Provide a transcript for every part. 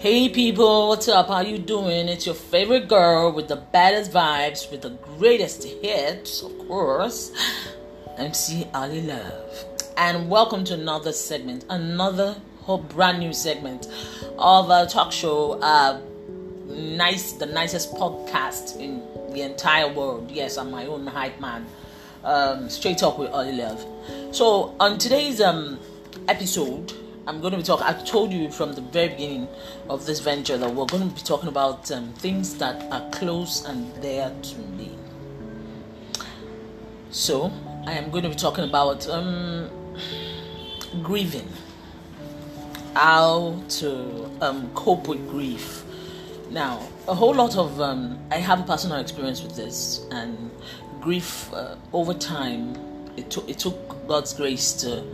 Hey people, what's up? How you doing? It's your favorite girl with the baddest vibes, with the greatest hits, of course. MC Ali Love. And welcome to another segment, another whole brand new segment of a talk show, uh, nice, the nicest podcast in the entire world. Yes, I'm my own hype man. Um, straight up with Ali Love. So on today's um episode, I'm going to be talking. I told you from the very beginning of this venture that we're going to be talking about um, things that are close and dear to me. So I am going to be talking about um, grieving, how to um, cope with grief. Now, a whole lot of um, I have a personal experience with this, and grief uh, over time. It took it took God's grace to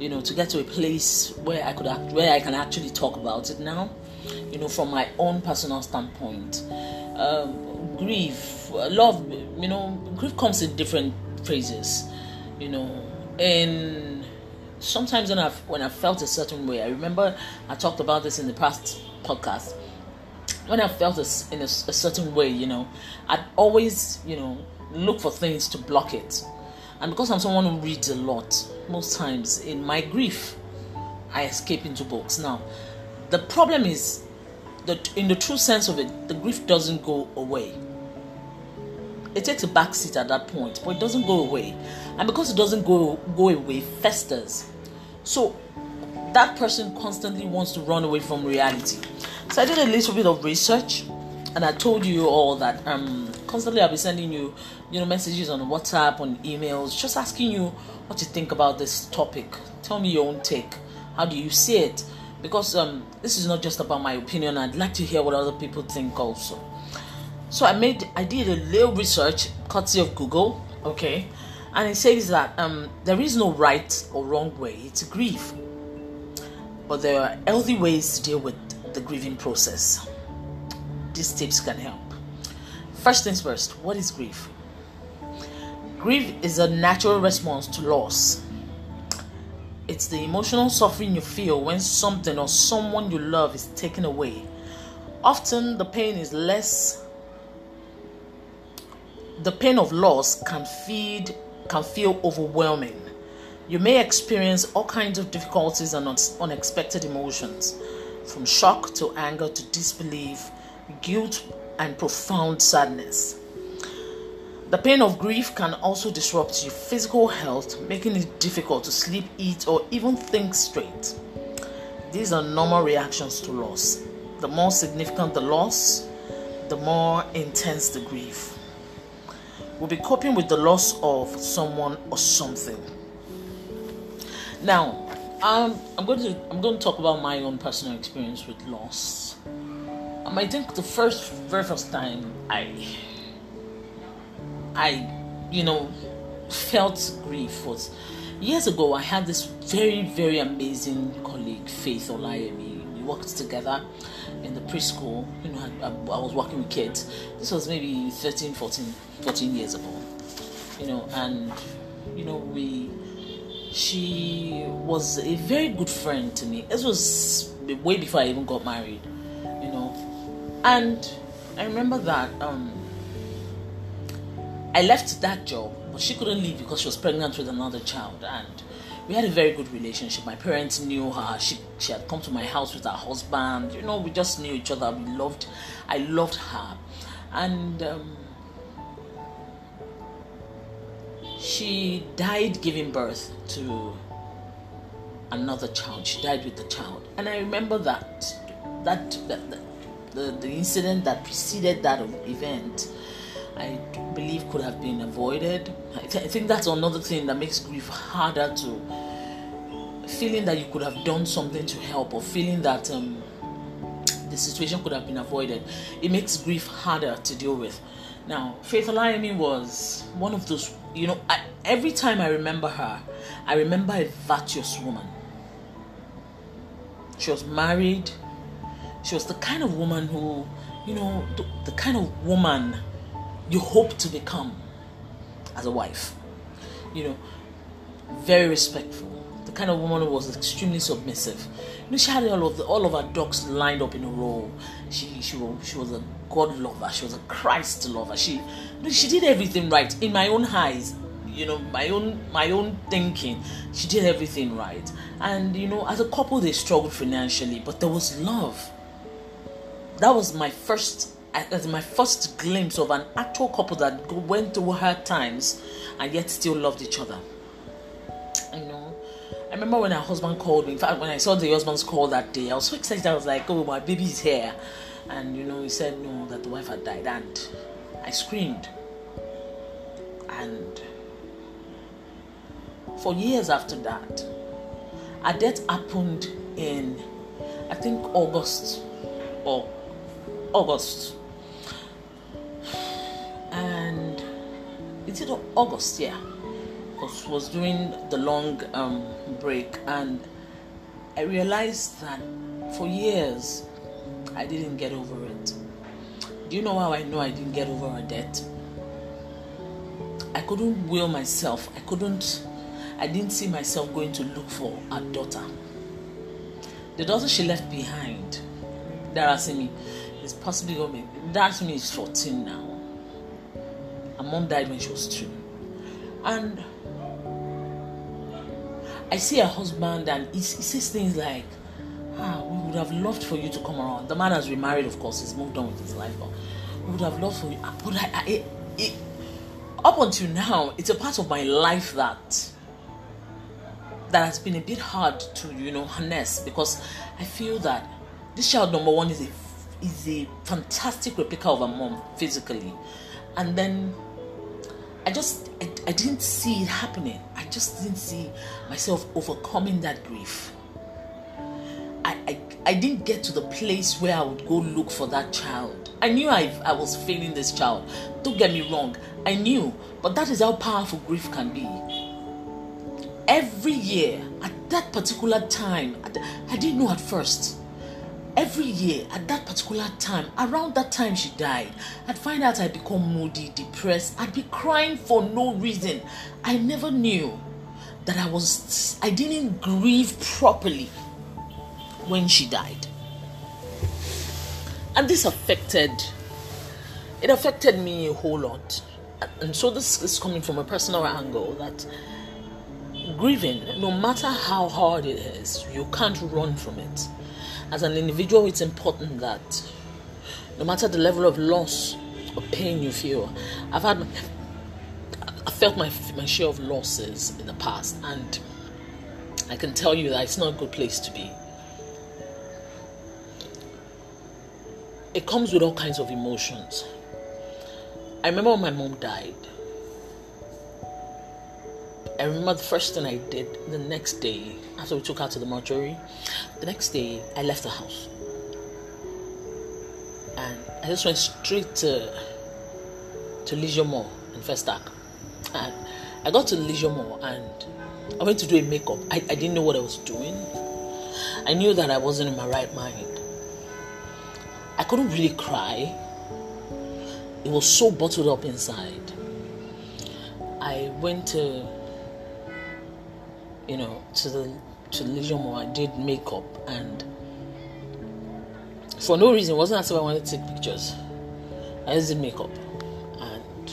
you know, to get to a place where I could act, where I can actually talk about it now, you know, from my own personal standpoint. Um, grief, love, you know, grief comes in different phases, you know, and sometimes when I've when I felt a certain way, I remember I talked about this in the past podcast. When I felt a, in a, a certain way, you know, I'd always, you know, look for things to block it and because I'm someone who reads a lot, most times in my grief, I escape into books. Now, the problem is that in the true sense of it, the grief doesn't go away. It takes a back seat at that point, but it doesn't go away. And because it doesn't go go away, festers. So that person constantly wants to run away from reality. So I did a little bit of research and I told you all that um constantly I'll be sending you, you know, messages on WhatsApp, on emails, just asking you what you think about this topic. Tell me your own take. How do you see it? Because um, this is not just about my opinion. I'd like to hear what other people think also. So I made, I did a little research, courtesy of Google, okay, and it says that um, there is no right or wrong way to grieve, but there are healthy ways to deal with the grieving process. These tips can help. First things first, what is grief? Grief is a natural response to loss. It's the emotional suffering you feel when something or someone you love is taken away. Often the pain is less the pain of loss can feed can feel overwhelming. You may experience all kinds of difficulties and unexpected emotions, from shock to anger to disbelief, guilt and profound sadness. The pain of grief can also disrupt your physical health, making it difficult to sleep, eat, or even think straight. These are normal reactions to loss. The more significant the loss, the more intense the grief. We'll be coping with the loss of someone or something. Now, um, I'm going to I'm going to talk about my own personal experience with loss. Um, I think the first, very first time I, I, you know, felt grief was years ago. I had this very, very amazing colleague, Faith Olayemi. We worked together in the preschool. You know, I, I, was working with kids. This was maybe 13, 14, 14 years ago. You know, and you know we. She was a very good friend to me. This was way before I even got married and I remember that um, I left that job, but she couldn't leave because she was pregnant with another child. And we had a very good relationship. My parents knew her. She she had come to my house with her husband. You know, we just knew each other. We loved. I loved her, and um, she died giving birth to another child. She died with the child, and I remember that that, that, that the, the incident that preceded that event, I believe could have been avoided. I, th- I think that's another thing that makes grief harder to feeling that you could have done something to help or feeling that um, the situation could have been avoided. It makes grief harder to deal with. Now, Faith Olayemi was one of those, you know, I, every time I remember her, I remember a virtuous woman. She was married, she was the kind of woman who, you know, the, the kind of woman you hope to become as a wife. You know, very respectful, the kind of woman who was extremely submissive. You know, she had all of the, all of her ducks lined up in a row. She she was, she was a God lover. She was a Christ lover. She she did everything right in my own eyes. You know, my own my own thinking. She did everything right. And you know, as a couple, they struggled financially, but there was love. That was my first uh, as my first glimpse of an actual couple that went through hard times and yet still loved each other. You know, I remember when her husband called me. In fact, when I saw the husband's call that day, I was so excited. I was like, "Oh, my baby's here!" And you know, he said no, that the wife had died, and I screamed. And for years after that, a death happened in, I think August or August and it's in August, yeah. Was was doing the long um, break, and I realized that for years I didn't get over it. Do you know how I know I didn't get over a debt? I couldn't will myself. I couldn't. I didn't see myself going to look for a daughter. The daughter she left behind, Darasimi, is possibly going to be. Darasimi is 14 now her mom died when she was two. And I see her husband and he, he says things like, ah, we would have loved for you to come around. The man has remarried, of course, he's moved on with his life, but we would have loved for you. Ah, but I, I up until now, it's a part of my life that that has been a bit hard to, you know, harness because I feel that this child number one is a is a fantastic replica of a mom physically, and then I just I, I didn't see it happening. I just didn't see myself overcoming that grief. I, I I didn't get to the place where I would go look for that child. I knew I I was failing this child. Don't get me wrong. I knew, but that is how powerful grief can be. Every year, at that particular time, I didn't know at first every year at that particular time, around that time she died, I'd find out I'd become moody, depressed, I'd be crying for no reason. I never knew that I was, I didn't grieve properly when she died. And this affected, it affected me a whole lot. And so this is coming from a personal angle that grieving, no matter how hard it is, you can't run from it as an individual, it's important that no matter the level of loss or pain you feel, I've had, I felt my my share of losses in the past, and I can tell you that it's not a good place to be. It comes with all kinds of emotions. I remember when my mom died. I remember the first thing I did the next day after we took her to the mortuary. The next day, I left the house and I just went straight to to Leisure Mall in Festac. And I got to Leisure Mall and I went to do a makeup. I, I didn't know what I was doing. I knew that I wasn't in my right mind. I couldn't really cry. It was so bottled up inside. I went to you know, to the to the Leisure Mall. I did makeup and for no reason, it wasn't as if I wanted to take pictures. I just did makeup and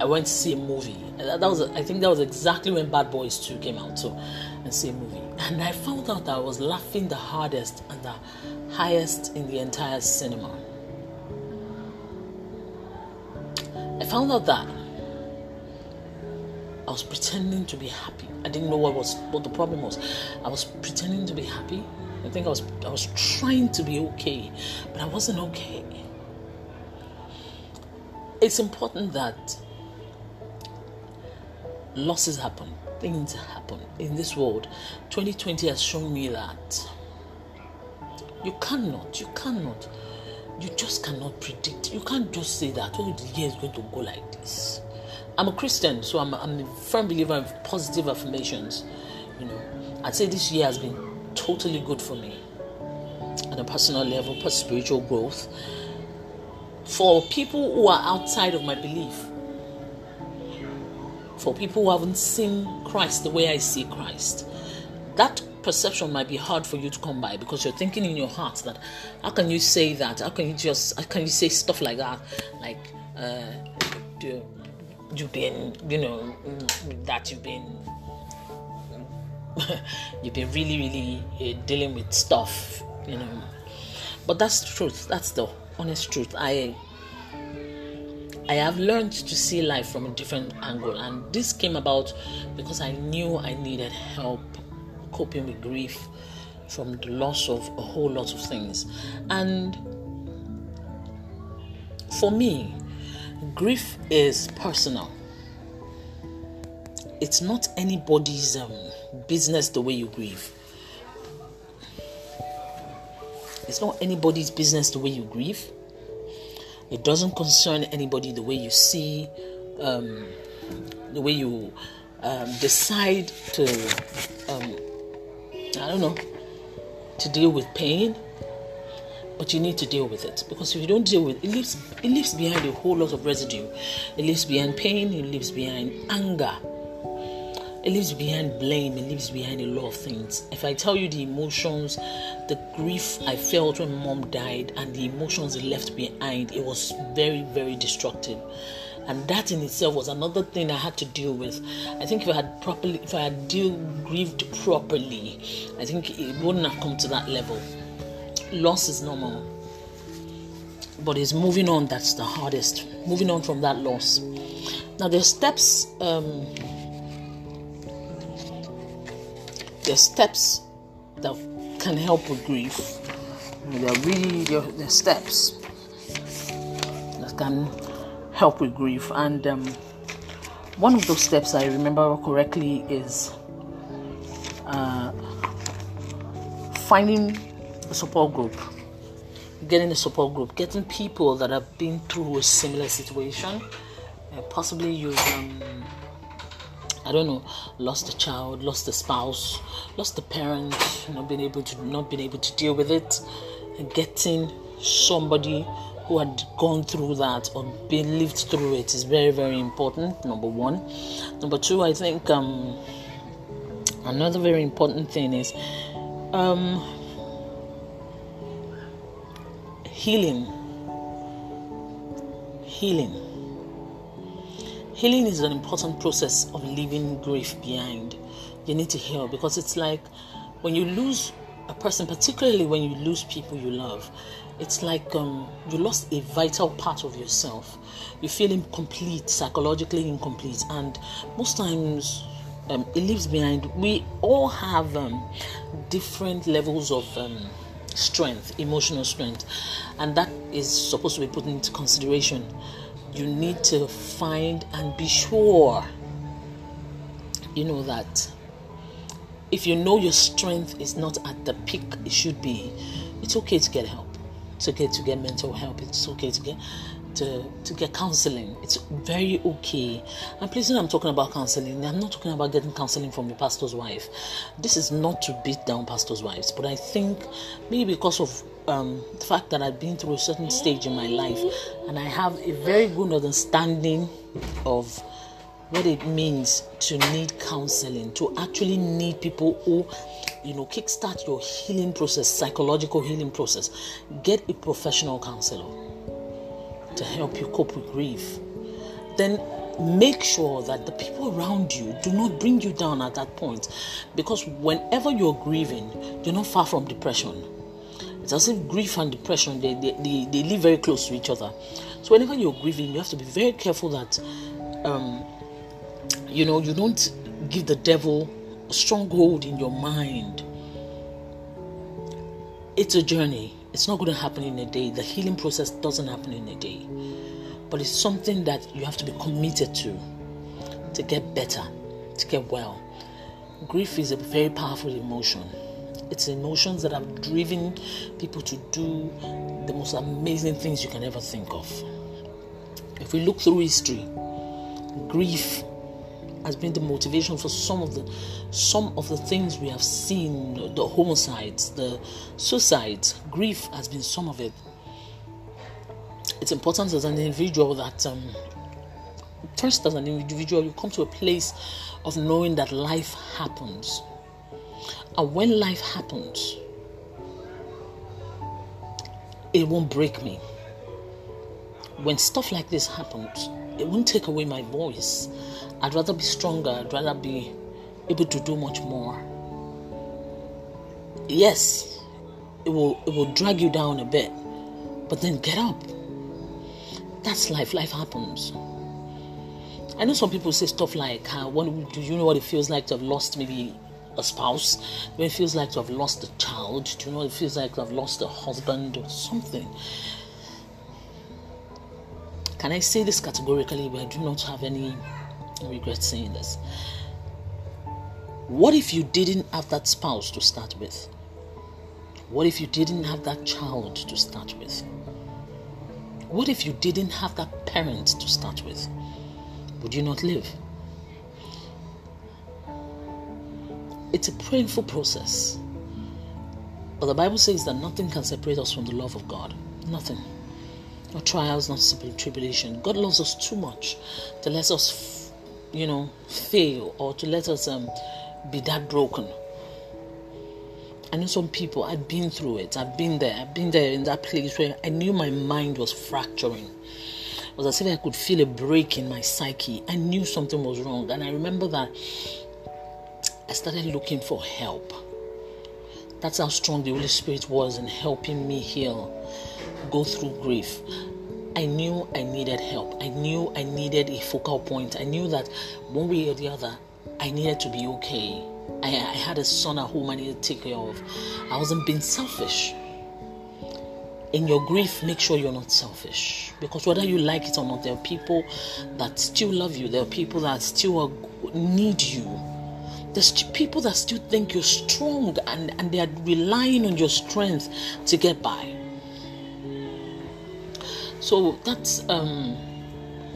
I went to see a movie. That was, I think, that was exactly when Bad Boys 2 came out. So, and see a movie, and I found out that I was laughing the hardest and the highest in the entire cinema. I found out that I was pretending to be happy. I didn't know what was what the problem was. I was pretending to be happy. I think I was I was trying to be okay, but I wasn't okay. It's important that losses happen, things happen in this world. 2020 has shown me that you cannot, you cannot, you just cannot predict. You can't just say that, oh, the year is going to go like this I'm a Christian, so I'm, I'm a firm believer of positive affirmations. You know, I'd say this year has been totally good for me on a personal level, for spiritual growth. For people who are outside of my belief, for people who haven't seen Christ the way I see Christ. That perception might be hard for you to come by because you're thinking in your heart that how can you say that? How can you just how can you say stuff like that? Like uh, you've been you know that you've been you've been really really uh, dealing with stuff you know. But that's the truth that's the honest truth. I i have learned to see life from a different angle and this came about because i knew i needed help coping with grief from the loss of a whole lot of things. And for me grief is personal it's not anybody's um, business the way you grieve. It's not anybody's business the way you grieve. It doesn't concern anybody the way you see, um, the way you um, decide to, um, I don't know, to deal with pain. But you need to deal with it because if you don't deal with it, it leaves it leaves behind a whole lot of residue. It leaves behind pain. It leaves behind anger it leaves behind blame, it leaves behind a lot of things. If I tell you the emotions, the grief I felt when mom died, and the emotions it left behind, it was very, very destructive. And that in itself was another thing I had to deal with. I think if I had properly, if I had deal grieved properly, I think it wouldn't have come to that level. Loss is normal, but it's moving on that's the hardest. Moving on from that loss. Now there's steps. Um, the steps that can help with grief. There are really the steps that can help with grief, and um, one of those steps I remember correctly is uh, finding a support group, getting a support group, getting people that have been through a similar situation. Uh, possibly you've um, I don't know, lost a child, lost a spouse, lost a parent, not being able to not being able to deal with it, and getting somebody who had gone through that or been lived through it is very very important. Number one, number two, I think um, another very important thing is um, healing. Healing healing is an important process of leaving grief behind. You need to heal because it's like when you lose a person, particularly when you lose people you love, it's like um, you lost a vital part of yourself. You feel incomplete, psychologically incomplete, and most times um, it leaves behind. We all have um, different levels of um, strength, emotional strength, and that is supposed to be put into consideration. You need to find and be sure you know that if you know your strength is not at the peak it should be it's okay to get help. It's okay to get mental help. It's okay to get to, to get counseling. It's very okay. And please, when I'm talking about counseling, I'm not talking about getting counseling from your pastor's wife. This is not to beat down pastors' wives, but I think maybe because of um, the fact that I've been through a certain stage in my life and I have a very good understanding of what it means to need counseling, to actually need people who, you know, kickstart your healing process, psychological healing process. Get a professional counselor to help you cope with grief. Then make sure that the people around you do not bring you down at that point because whenever you're grieving, you're not far from depression it's as if grief and depression they, they, they, they live very close to each other. So whenever you're grieving, you have to be very careful that um, you know you don't give the devil a stronghold in your mind. It's a journey. It's not going to happen in a day. The healing process doesn't happen in a day. But it's something that you have to be committed to to get better, to get well. Grief is a very powerful emotion it's emotions that have driven people to do the most amazing things you can ever think of. If we look through history, grief has been the motivation for some of the some of the things we have seen the homicides the suicides grief has been some of it it's important as an individual that um, first as an individual, you come to a place of knowing that life happens. And when life happens, it won't break me. When stuff like this happens, it won't take away my voice. I'd rather be stronger, I'd rather be able to do much more. Yes, it will it will drag you down a bit, but then get up. That's life. Life happens. I know some people say stuff like, uh, "What do you know what it feels like to have lost maybe a spouse? When it feels like to have lost a child? Do you know what it feels like to have lost a husband or something?" Can I say this categorically? But I do not have any regret saying this. What if you didn't have that spouse to start with? What if you didn't have that child to start with? What if you didn't have that parent to start with? would you not live? It's a painful process. But the Bible says that nothing can separate us from the love of God. Nothing. No trials, not simply tribulation. God loves us too much to let us, you know, fail or to let us um, be that broken. I know some people, I've been through it. I've been there. I've been there in that place where I knew my mind was fracturing was as if I could feel a break in my psyche. I knew something was wrong. And I remember that I started looking for help. That's how strong the Holy Spirit was in helping me heal, go through grief. I knew I needed help. I knew I needed a focal point. I knew that one way or the other, I needed to be okay. I, I had a son at home I needed to take care of. I wasn't being selfish in your grief, make sure you're not selfish. Because whether you like it or not, there are people that still love you, there are people that still need you. There's people that still think you're strong and, and they are relying on your strength to get by. So that's um,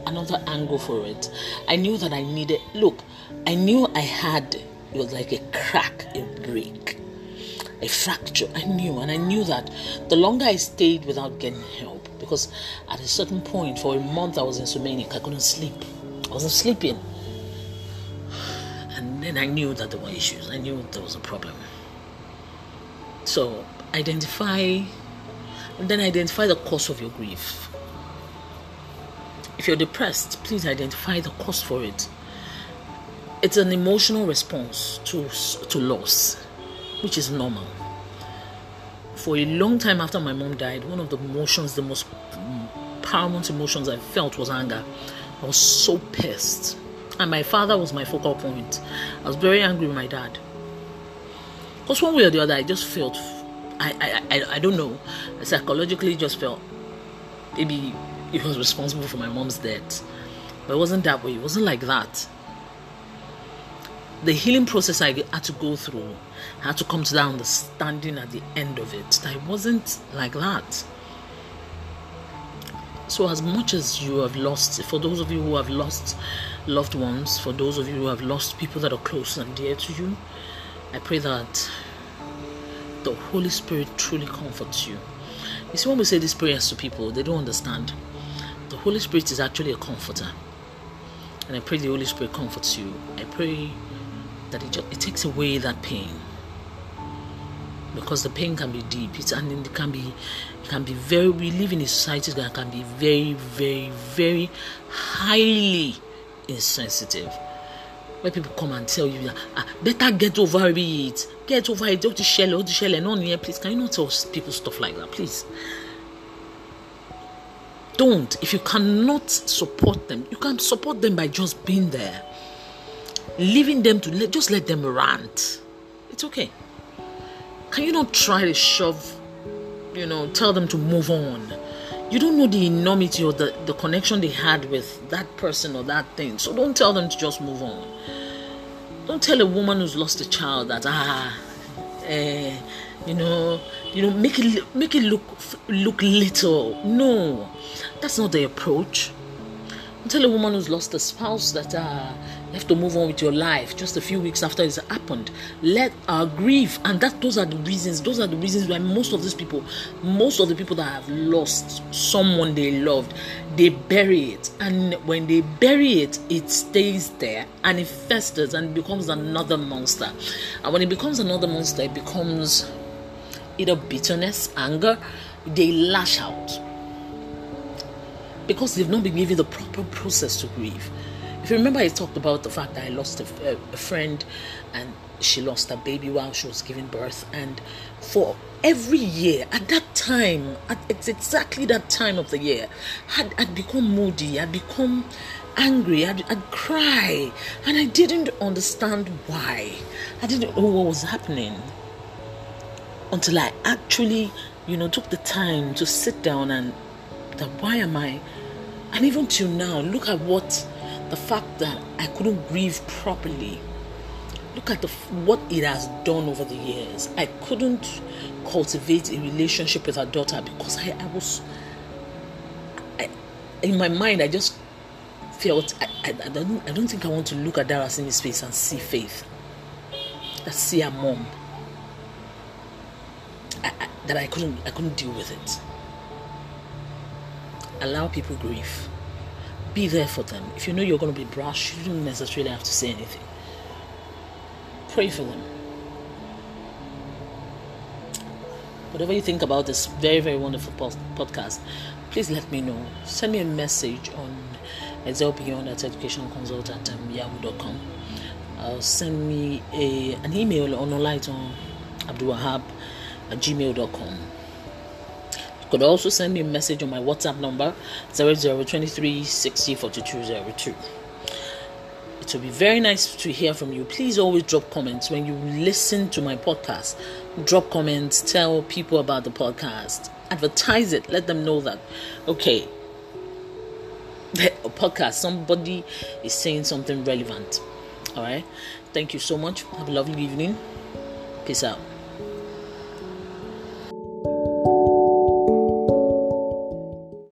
another angle for it. I knew that I needed, look, I knew I had, it was like a crack, a break a fracture. I knew, and I knew that the longer I stayed without getting help, because at a certain point, for a month, I was in insomniac. I couldn't sleep. I wasn't sleeping. And then I knew that there were issues. I knew there was a problem. So identify, and then identify the cause of your grief. If you're depressed, please identify the cause for it. It's an emotional response to to loss which is normal. For a long time after my mom died, one of the emotions, the most paramount emotions I felt was anger. I was so pissed. And my father was my focal point. I was very angry with my dad. Because one way or the other, I just felt, I, I, I, I don't know, psychologically just felt maybe he was responsible for my mom's death. But it wasn't that way. It wasn't like that the healing process I had to go through, I had to come to that understanding at the end of it that it wasn't like that. So, as much as you have lost, for those of you who have lost loved ones, for those of you who have lost people that are close and dear to you, I pray that the Holy Spirit truly comforts you. You see, when we say these prayers to people, they don't understand. The Holy Spirit is actually a comforter. And I pray the Holy Spirit comforts you. I pray that it, just, it takes away that pain. Because the pain can be deep. It's and it can be it can be very we live in a society that can be very very very highly insensitive. Where people come and tell you that ah, better get over it. Get over it. Don't shell don't shell and on here please can you not tell people stuff like that? Please don't if you cannot support them you can support them by just being there leaving them to just let them rant. It's okay. Can you not try to shove, you know, tell them to move on? You don't know the enormity or the, the connection they had with that person or that thing. So don't tell them to just move on. Don't tell a woman who's lost a child that ah, eh, you know, you know, make it make it look look little. No, that's not the approach. Tell a woman who's lost a spouse that ah, You have to move on with your life just a few weeks after it's happened. Let our grief, and that those are the reasons, those are the reasons why most of these people, most of the people that have lost someone they loved, they bury it. And when they bury it, it stays there and it festers and becomes another monster. And when it becomes another monster, it becomes either bitterness, anger, they lash out because they've not been given the proper process to grieve. If you remember, I talked about the fact that I lost a, a, friend and she lost her baby while she was giving birth. And for every year, at that time, at, it's exactly that time of the year, I'd, become moody, I'd become angry, I'd, I'd cry. And I didn't understand why. I didn't know what was happening until I actually, you know, took the time to sit down and that why am I? And even till now, look at what the fact that I couldn't grieve properly. Look at the what it has done over the years. I couldn't cultivate a relationship with her daughter because I, I was I, in my mind I just felt I, I, I, don't I don't think I want to look at Dara in his face and see faith. That see her mom. I, I, that I couldn't I couldn't deal with it. Allow people grieve be there for them. If you know you're going to be brash, you don't necessarily have to say anything. Pray for them. Whatever you think about this very, very wonderful podcast, please let me know. Send me a message on Excel Beyond at educationconsult at um, yahoo.com. Uh, send me a, an email on light on abdulwahab at gmail.com could also send me a message on my WhatsApp number 0023 It would be very nice to hear from you. Please always drop comments when you listen to my podcast. Drop comments, tell people about the podcast, advertise it, let them know that, okay, a podcast, somebody is saying something relevant. All right. Thank you so much. Have a lovely evening. Peace out.